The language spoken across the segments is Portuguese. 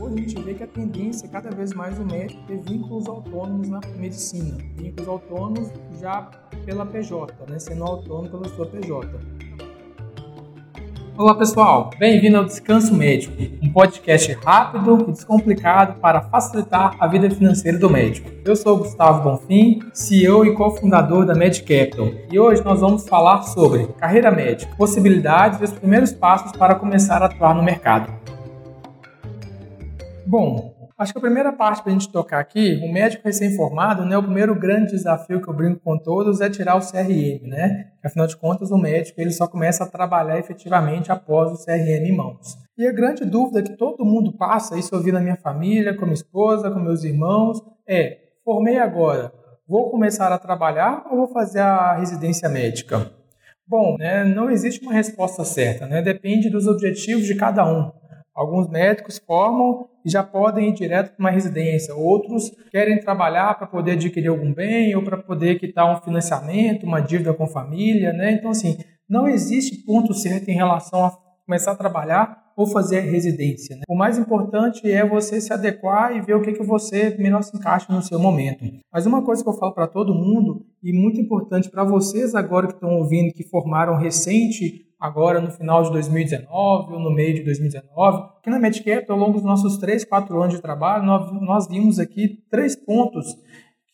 Hoje a gente vê que a tendência é cada vez mais o médico ter vínculos autônomos na medicina, vínculos autônomos já pela PJ, né, sendo autônomo pela sua PJ. Olá pessoal, bem-vindo ao Descanso Médico, um podcast rápido e descomplicado para facilitar a vida financeira do médico. Eu sou Gustavo Bonfim, CEO e cofundador da MedCapital, e hoje nós vamos falar sobre carreira médica, possibilidades e os primeiros passos para começar a atuar no mercado. Bom, acho que a primeira parte para a gente tocar aqui, o médico recém-formado, né, o primeiro grande desafio que eu brinco com todos é tirar o CRM, né? Afinal de contas, o médico ele só começa a trabalhar efetivamente após o CRM em mãos. E a grande dúvida que todo mundo passa, isso eu vi na minha família, com minha esposa, com meus irmãos, é: formei agora, vou começar a trabalhar ou vou fazer a residência médica? Bom, né, não existe uma resposta certa, né? depende dos objetivos de cada um. Alguns médicos formam e já podem ir direto para uma residência. Outros querem trabalhar para poder adquirir algum bem ou para poder quitar um financiamento, uma dívida com família, né? Então, assim, não existe ponto certo em relação a começar a trabalhar ou fazer residência. Né? O mais importante é você se adequar e ver o que, que você melhor se encaixa no seu momento. Mas uma coisa que eu falo para todo mundo, e muito importante para vocês agora que estão ouvindo, que formaram recente agora no final de 2019 ou no meio de 2019. Aqui na Medcap, ao longo dos nossos 3, 4 anos de trabalho, nós, nós vimos aqui três pontos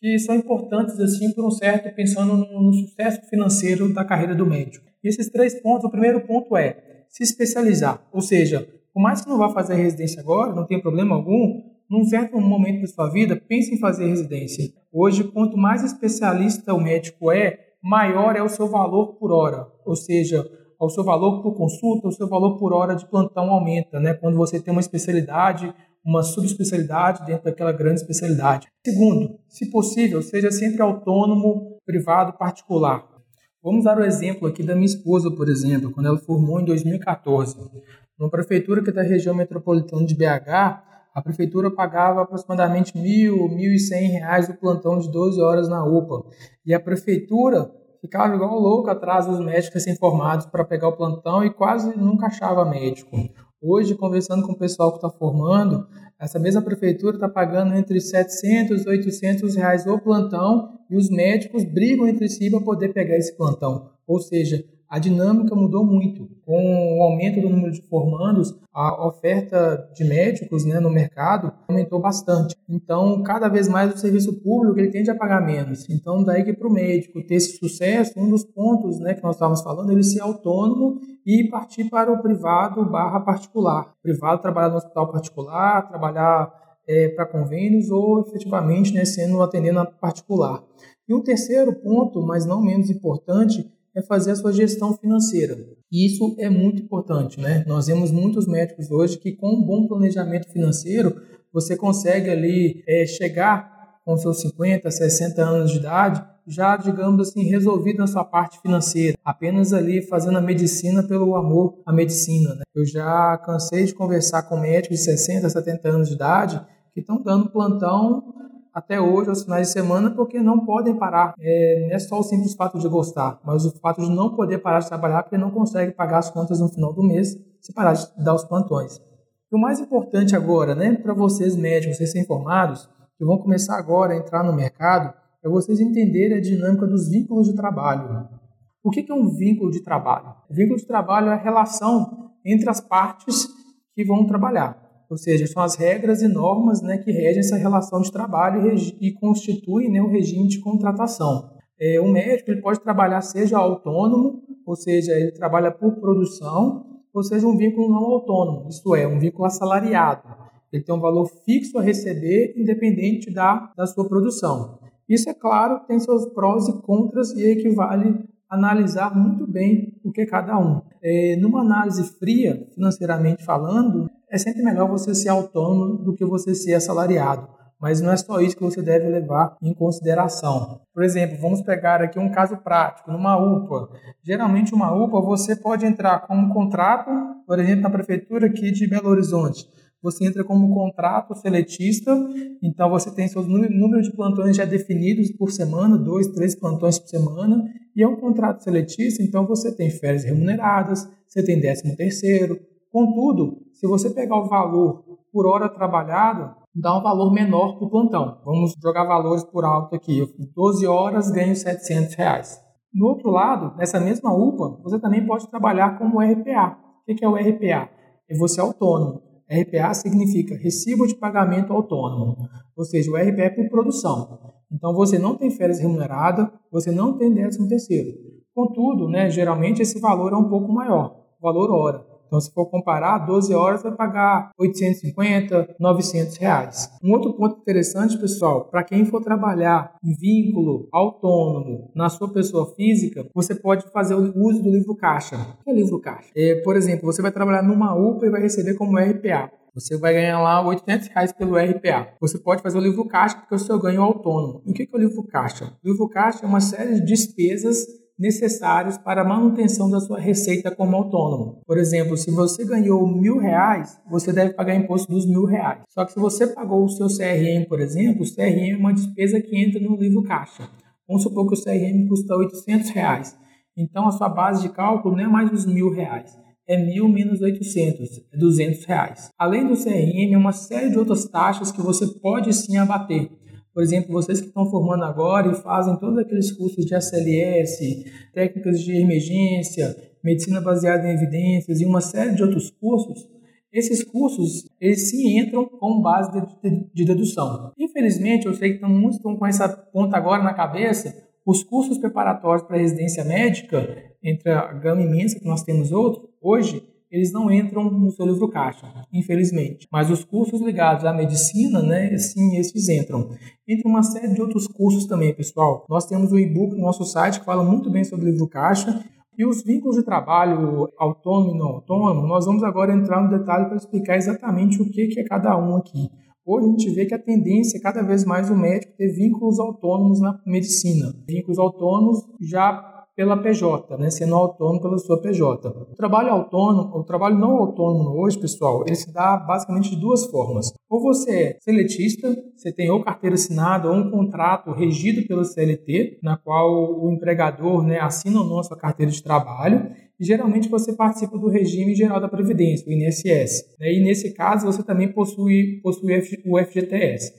que são importantes assim por um certo pensando no, no sucesso financeiro da carreira do médico. E esses três pontos, o primeiro ponto é se especializar, ou seja, por mais que não vá fazer residência agora, não tem problema algum, num certo momento da sua vida, pense em fazer residência. Hoje, quanto mais especialista o médico é, maior é o seu valor por hora, ou seja, o seu valor por consulta, o seu valor por hora de plantão aumenta, né? Quando você tem uma especialidade, uma subespecialidade dentro daquela grande especialidade. Segundo, se possível, seja sempre autônomo, privado, particular. Vamos dar o exemplo aqui da minha esposa, por exemplo, quando ela formou em 2014. Numa prefeitura que é da região metropolitana de BH, a prefeitura pagava aproximadamente R$ 1.000, R$ 1.100 o plantão de 12 horas na UPA. E a prefeitura ficava igual louco atrás dos médicos recém-formados para pegar o plantão e quase nunca achava médico. Hoje, conversando com o pessoal que está formando, essa mesma prefeitura está pagando entre 700 e 800 reais o plantão e os médicos brigam entre si para poder pegar esse plantão. Ou seja, a dinâmica mudou muito. Com o aumento do número de formandos, a oferta de médicos né, no mercado aumentou bastante. Então, cada vez mais o serviço público ele tende a pagar menos. Então, daí que para o médico ter esse sucesso, um dos pontos né, que nós estávamos falando, ele ser autônomo e partir para o privado barra particular. Privado, trabalhar no hospital particular, trabalhar é, para convênios ou efetivamente né, sendo atendendo a particular. E um terceiro ponto, mas não menos importante, é fazer a sua gestão financeira. E isso é muito importante, né? Nós vemos muitos médicos hoje que com um bom planejamento financeiro, você consegue ali é, chegar com seus 50, 60 anos de idade, já, digamos assim, resolvido na sua parte financeira, apenas ali fazendo a medicina pelo amor à medicina. Né? Eu já cansei de conversar com médicos de 60, 70 anos de idade que estão dando plantão até hoje, aos finais de semana, porque não podem parar. É, não é só o simples fato de gostar, mas o fato de não poder parar de trabalhar porque não consegue pagar as contas no final do mês se parar de dar os plantões. E o mais importante agora, né, para vocês médicos, vocês informados, que vão começar agora a entrar no mercado, é vocês entenderem a dinâmica dos vínculos de trabalho. O que é um vínculo de trabalho? O vínculo de trabalho é a relação entre as partes que vão trabalhar ou seja, são as regras e normas né, que regem essa relação de trabalho e, e constituem né, o regime de contratação. É, o médico ele pode trabalhar seja autônomo, ou seja, ele trabalha por produção, ou seja, um vínculo não autônomo, isto é, um vínculo assalariado. Ele tem um valor fixo a receber, independente da, da sua produção. Isso, é claro, tem seus prós e contras e equivale analisar muito bem o que é cada um. É, numa análise fria, financeiramente falando, é sempre melhor você ser autônomo do que você ser assalariado. Mas não é só isso que você deve levar em consideração. Por exemplo, vamos pegar aqui um caso prático, numa UPA. Geralmente, uma UPA você pode entrar como contrato, por exemplo, na prefeitura aqui de Belo Horizonte. Você entra como contrato seletista, então você tem seus números de plantões já definidos por semana, dois, três plantões por semana, e é um contrato seletista, então você tem férias remuneradas, você tem décimo terceiro, Contudo, se você pegar o valor por hora trabalhada dá um valor menor para o plantão. Vamos jogar valores por alto aqui. Eu fiz 12 horas, ganho 700 reais. No outro lado, nessa mesma UPA, você também pode trabalhar como RPA. O que é o RPA? É você autônomo. RPA significa Recibo de Pagamento Autônomo, ou seja, o RPA é por produção. Então você não tem férias remuneradas, você não tem décimo terceiro. Contudo, né, geralmente esse valor é um pouco maior, valor hora. Então, se for comparar, 12 horas vai pagar 850, 900 reais. Um outro ponto interessante, pessoal, para quem for trabalhar em vínculo autônomo na sua pessoa física, você pode fazer o uso do livro caixa. O que é livro caixa? É, por exemplo, você vai trabalhar numa UPA e vai receber como RPA. Você vai ganhar lá 800 reais pelo RPA. Você pode fazer o livro caixa porque o seu ganho é autônomo. E o que é o livro caixa? O livro caixa é uma série de despesas necessários para a manutenção da sua receita como autônomo. Por exemplo, se você ganhou mil reais, você deve pagar imposto dos mil reais. Só que se você pagou o seu CRM, por exemplo, o CRM é uma despesa que entra no livro caixa. Vamos supor que o CRM custa 800 reais. Então a sua base de cálculo não é mais os mil reais. É mil menos 800, é 200 reais. Além do CRM, é uma série de outras taxas que você pode sim abater. Por exemplo, vocês que estão formando agora e fazem todos aqueles cursos de SLS, técnicas de emergência, medicina baseada em evidências e uma série de outros cursos, esses cursos, eles sim entram com base de, de, de dedução. Infelizmente, eu sei que muitos estão com essa ponta agora na cabeça, os cursos preparatórios para residência médica, entre a gama imensa que nós temos outros, hoje, eles não entram no seu livro caixa, infelizmente. Mas os cursos ligados à medicina, né, sim, esses entram. Entre uma série de outros cursos também, pessoal. Nós temos o e-book no nosso site que fala muito bem sobre o livro caixa. E os vínculos de trabalho autônomo e não autônomo, nós vamos agora entrar no detalhe para explicar exatamente o que é cada um aqui. Hoje a gente vê que a tendência é cada vez mais o médico ter vínculos autônomos na medicina. Vínculos autônomos já pela PJ, né, sendo autônomo pela sua PJ. O trabalho autônomo, o trabalho não autônomo hoje, pessoal, ele se dá basicamente de duas formas. Ou você é seletista, você tem ou carteira assinada ou um contrato regido pela CLT, na qual o empregador né, assina ou não a sua carteira de trabalho, e geralmente você participa do regime geral da Previdência, o INSS. Né, e nesse caso você também possui, possui o FGTS.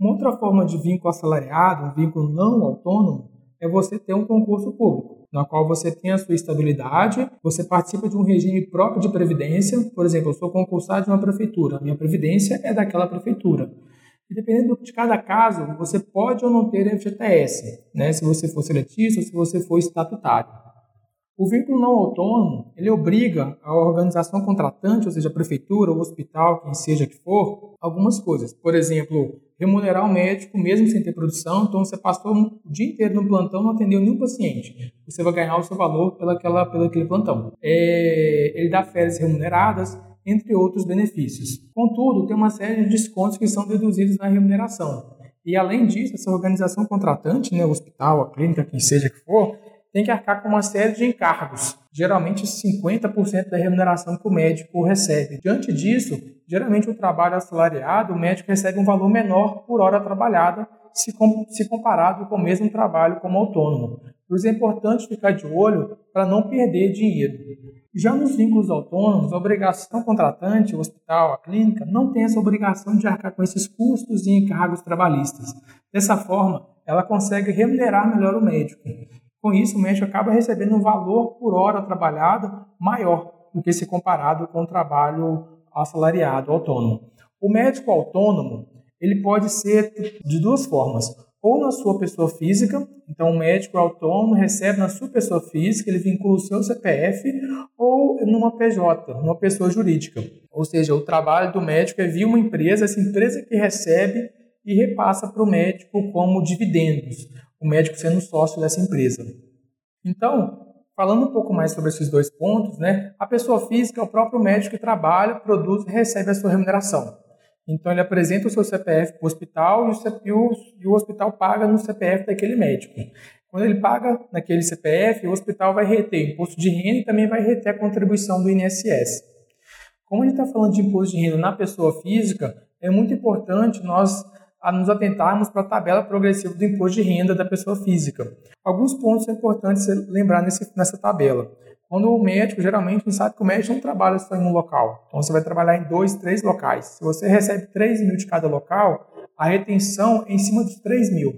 Uma outra forma de vínculo assalariado, um vínculo não autônomo, é você ter um concurso público, na qual você tem a sua estabilidade, você participa de um regime próprio de previdência. Por exemplo, eu sou concursado de uma prefeitura, minha previdência é daquela prefeitura. E dependendo de cada caso, você pode ou não ter FGTS, né? se você for seletista ou se você for estatutário. O vínculo não autônomo, ele obriga a organização contratante, ou seja, a prefeitura, o hospital, quem seja que for, algumas coisas. Por exemplo, remunerar o médico mesmo sem ter produção. Então, você passou o dia inteiro no plantão, não atendeu nenhum paciente. Você vai ganhar o seu valor pelaquela, pelo aquele plantão. É, ele dá férias remuneradas, entre outros benefícios. Contudo, tem uma série de descontos que são deduzidos na remuneração. E, além disso, essa organização contratante, né, o hospital, a clínica, quem seja que for, tem que arcar com uma série de encargos, geralmente 50% da remuneração que o médico recebe. Diante disso, geralmente o trabalho assalariado, o médico recebe um valor menor por hora trabalhada se, com, se comparado com o mesmo trabalho como autônomo. Por isso é importante ficar de olho para não perder dinheiro. Já nos vínculos autônomos, a obrigação contratante, o hospital, a clínica, não tem essa obrigação de arcar com esses custos e encargos trabalhistas. Dessa forma, ela consegue remunerar melhor o médico. Com isso, o médico acaba recebendo um valor por hora trabalhada maior do que se comparado com o trabalho assalariado autônomo. O médico autônomo ele pode ser de duas formas, ou na sua pessoa física, então o médico autônomo recebe na sua pessoa física, ele vincula o seu CPF, ou numa PJ, numa pessoa jurídica. Ou seja, o trabalho do médico é via uma empresa, essa empresa que recebe e repassa para o médico como dividendos o médico sendo sócio dessa empresa. Então, falando um pouco mais sobre esses dois pontos, né, a pessoa física é o próprio médico que trabalha, produz e recebe a sua remuneração. Então, ele apresenta o seu CPF para o hospital e o, e o hospital paga no CPF daquele médico. Quando ele paga naquele CPF, o hospital vai reter imposto de renda e também vai reter a contribuição do INSS. Como gente está falando de imposto de renda na pessoa física, é muito importante nós a nos atentarmos para a tabela progressiva do imposto de renda da pessoa física. Alguns pontos são importantes lembrar nesse, nessa tabela. Quando o médico, geralmente, gente sabe que o médico não trabalha só em um local. Então, você vai trabalhar em dois, três locais. Se você recebe 3 mil de cada local, a retenção é em cima dos 3 mil.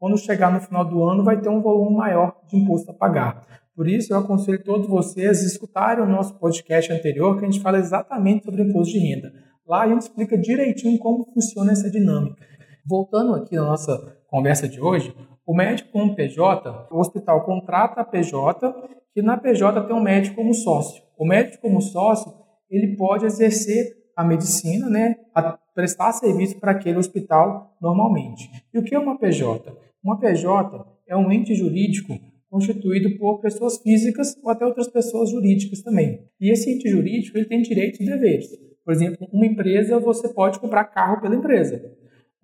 Quando chegar no final do ano, vai ter um volume maior de imposto a pagar. Por isso, eu aconselho todos vocês a escutarem o nosso podcast anterior, que a gente fala exatamente sobre imposto de renda. Lá a gente explica direitinho como funciona essa dinâmica. Voltando aqui na nossa conversa de hoje, o médico com PJ, o hospital contrata a PJ, que na PJ tem um médico como sócio. O médico como sócio, ele pode exercer a medicina, né, a prestar serviço para aquele hospital normalmente. E o que é uma PJ? Uma PJ é um ente jurídico constituído por pessoas físicas ou até outras pessoas jurídicas também. E esse ente jurídico ele tem direitos e deveres. Por exemplo, uma empresa você pode comprar carro pela empresa.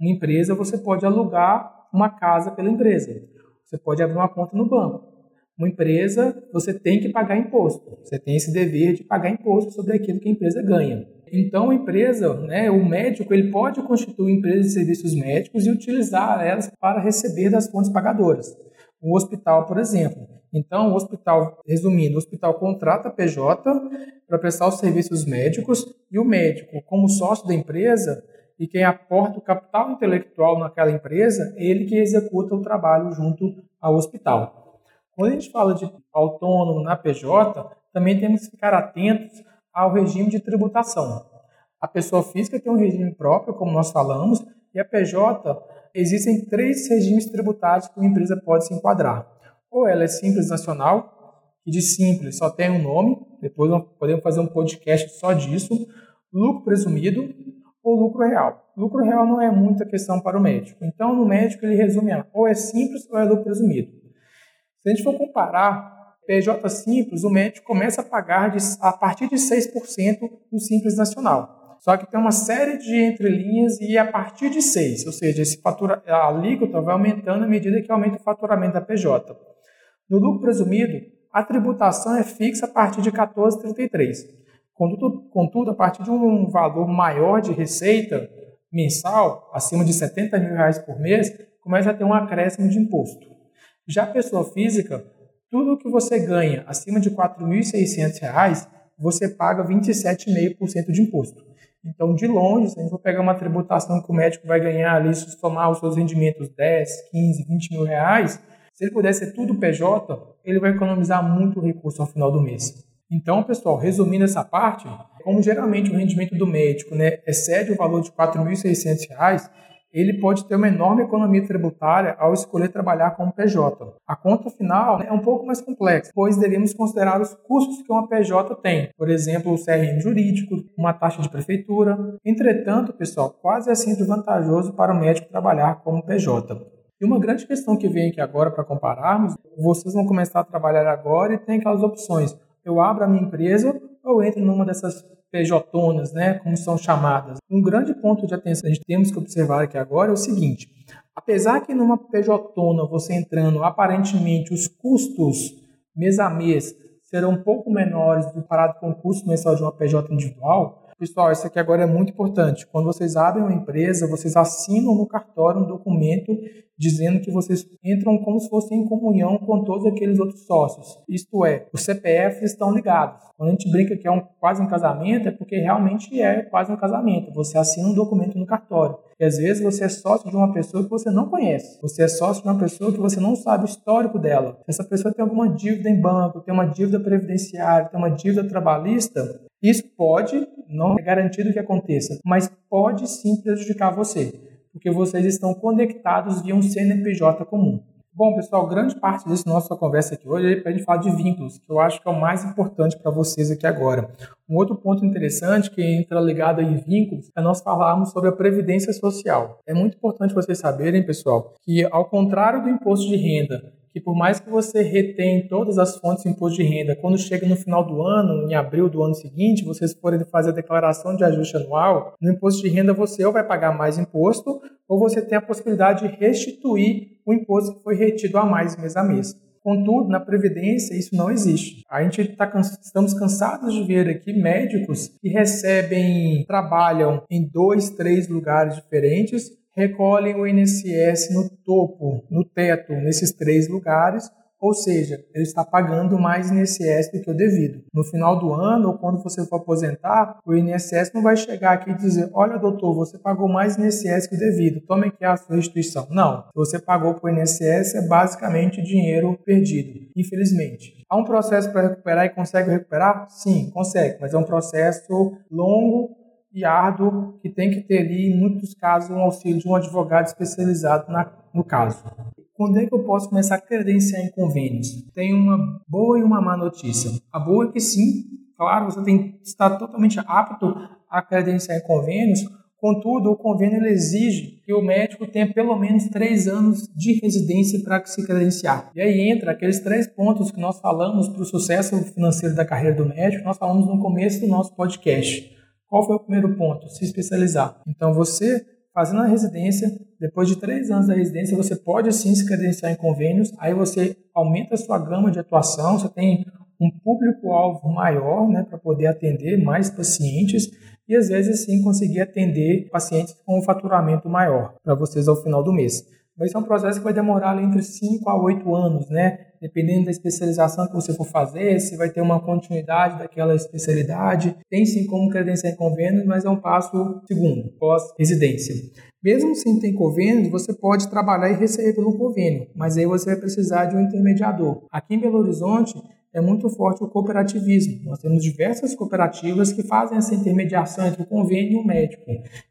Uma empresa você pode alugar uma casa pela empresa. Você pode abrir uma conta no banco. Uma empresa, você tem que pagar imposto. Você tem esse dever de pagar imposto sobre aquilo que a empresa ganha. Então, a empresa, né, o médico, ele pode constituir empresa de serviços médicos e utilizar elas para receber das fontes pagadoras. O hospital, por exemplo. Então, o hospital, resumindo, o hospital contrata a PJ para prestar os serviços médicos e o médico, como sócio da empresa, e quem aporta o capital intelectual naquela empresa, é ele que executa o trabalho junto ao hospital. Quando a gente fala de autônomo na PJ, também temos que ficar atentos ao regime de tributação. A pessoa física tem um regime próprio, como nós falamos, e a PJ existem três regimes tributários que uma empresa pode se enquadrar. Ou ela é simples nacional, que de simples só tem um nome, depois podemos fazer um podcast só disso, lucro presumido, ou lucro real. Lucro real não é muita questão para o médico. Então, no médico, ele resume a, ou é simples ou é lucro presumido. Se a gente for comparar PJ simples, o médico começa a pagar de, a partir de 6% do simples nacional. Só que tem uma série de entrelinhas e a partir de 6, ou seja, esse fatura, a alíquota vai aumentando à medida que aumenta o faturamento da PJ. No lucro presumido, a tributação é fixa a partir de 14,33. Contudo, contudo, a partir de um valor maior de receita mensal, acima de 70 mil reais por mês, começa a ter um acréscimo de imposto. Já a pessoa física, tudo que você ganha acima de R$ 4.600, você paga 27,5% de imposto. Então, de longe, se a gente for pegar uma tributação que o médico vai ganhar ali, se somar os seus rendimentos 10, 15, 20 mil reais, se ele puder ser tudo PJ, ele vai economizar muito recurso ao final do mês. Então, pessoal, resumindo essa parte, como geralmente o rendimento do médico né, excede o valor de R$ 4.600, ele pode ter uma enorme economia tributária ao escolher trabalhar como PJ. A conta final é um pouco mais complexa, pois devemos considerar os custos que uma PJ tem, por exemplo, o CRM jurídico, uma taxa de prefeitura. Entretanto, pessoal, quase é sempre vantajoso para o médico trabalhar como PJ. E uma grande questão que vem aqui agora para compararmos, vocês vão começar a trabalhar agora e tem aquelas opções eu abro a minha empresa ou entro numa dessas PJonas, né, como são chamadas. Um grande ponto de atenção que a gente temos que observar aqui agora é o seguinte: apesar que numa PJona você entrando, aparentemente os custos mês a mês serão um pouco menores do comparado com o custo mensal de uma PJ individual, Pessoal, isso aqui agora é muito importante. Quando vocês abrem uma empresa, vocês assinam no cartório um documento dizendo que vocês entram como se fossem em comunhão com todos aqueles outros sócios. Isto é, os CPFs estão ligados. Quando a gente brinca que é um, quase um casamento, é porque realmente é quase um casamento. Você assina um documento no cartório. E às vezes você é sócio de uma pessoa que você não conhece. Você é sócio de uma pessoa que você não sabe o histórico dela. Essa pessoa tem alguma dívida em banco, tem uma dívida previdenciária, tem uma dívida trabalhista, isso pode, não é garantido que aconteça, mas pode sim prejudicar você, porque vocês estão conectados via um CNPJ comum. Bom, pessoal, grande parte dessa nossa conversa aqui hoje é para a gente falar de vínculos, que eu acho que é o mais importante para vocês aqui agora. Um outro ponto interessante que entra ligado aí vínculos é nós falarmos sobre a previdência social. É muito importante vocês saberem, pessoal, que ao contrário do imposto de renda, que por mais que você retém todas as fontes de imposto de renda, quando chega no final do ano, em abril do ano seguinte, vocês forem fazer a declaração de ajuste anual, no imposto de renda você ou vai pagar mais imposto, ou você tem a possibilidade de restituir o imposto que foi retido a mais mês a mês. Contudo, na Previdência isso não existe. A gente tá, estamos cansados de ver aqui médicos que recebem, trabalham em dois, três lugares diferentes recolhem o INSS no topo, no teto, nesses três lugares, ou seja, ele está pagando mais INSS do que o devido. No final do ano, ou quando você for aposentar, o INSS não vai chegar aqui e dizer: Olha, doutor, você pagou mais INSS que o devido, tome aqui a sua restituição. Não. Se você pagou para o INSS, é basicamente dinheiro perdido, infelizmente. Há um processo para recuperar e consegue recuperar? Sim, consegue, mas é um processo longo e árduo que tem que ter ali, em muitos casos, um auxílio de um advogado especializado na, no caso. Quando é que eu posso começar a credenciar em convênios? Tem uma boa e uma má notícia. A boa é que sim, claro, você tem que estar totalmente apto a credenciar em convênios, Contudo, o convênio exige que o médico tenha pelo menos três anos de residência para se credenciar. E aí entra aqueles três pontos que nós falamos para o sucesso financeiro da carreira do médico, nós falamos no começo do nosso podcast. Qual foi o primeiro ponto? Se especializar. Então, você fazendo a residência, depois de três anos da residência, você pode sim se credenciar em convênios, aí você aumenta a sua gama de atuação, você tem um público-alvo maior né, para poder atender mais pacientes e às vezes sim conseguir atender pacientes com um faturamento maior para vocês ao final do mês. Mas é um processo que vai demorar entre 5 a 8 anos, né? Dependendo da especialização que você for fazer, se vai ter uma continuidade daquela especialidade. Tem sim como credenciar em convênio, mas é um passo segundo, pós-residência. Mesmo sem ter convênio, você pode trabalhar e receber pelo convênio, mas aí você vai precisar de um intermediador. Aqui em Belo Horizonte, é muito forte o cooperativismo. Nós temos diversas cooperativas que fazem essa intermediação entre o convênio e o médico.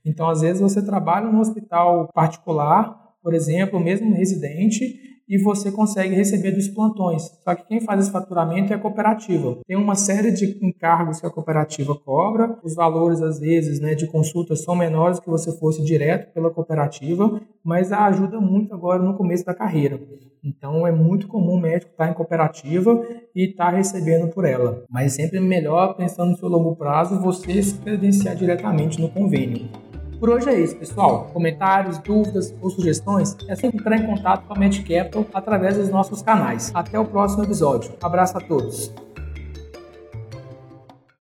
Então, às vezes, você trabalha no hospital particular, por exemplo, mesmo residente, e você consegue receber dos plantões. Só que quem faz esse faturamento é a cooperativa. Tem uma série de encargos que a cooperativa cobra, os valores, às vezes, né, de consultas são menores que você fosse direto pela cooperativa, mas ajuda muito agora no começo da carreira. Então é muito comum o médico estar em cooperativa e estar recebendo por ela. Mas sempre melhor, pensando no seu longo prazo, você se credenciar diretamente no convênio. Por hoje é isso, pessoal. Comentários, dúvidas ou sugestões é sempre entrar em contato com a Med Capital através dos nossos canais. Até o próximo episódio. abraço a todos.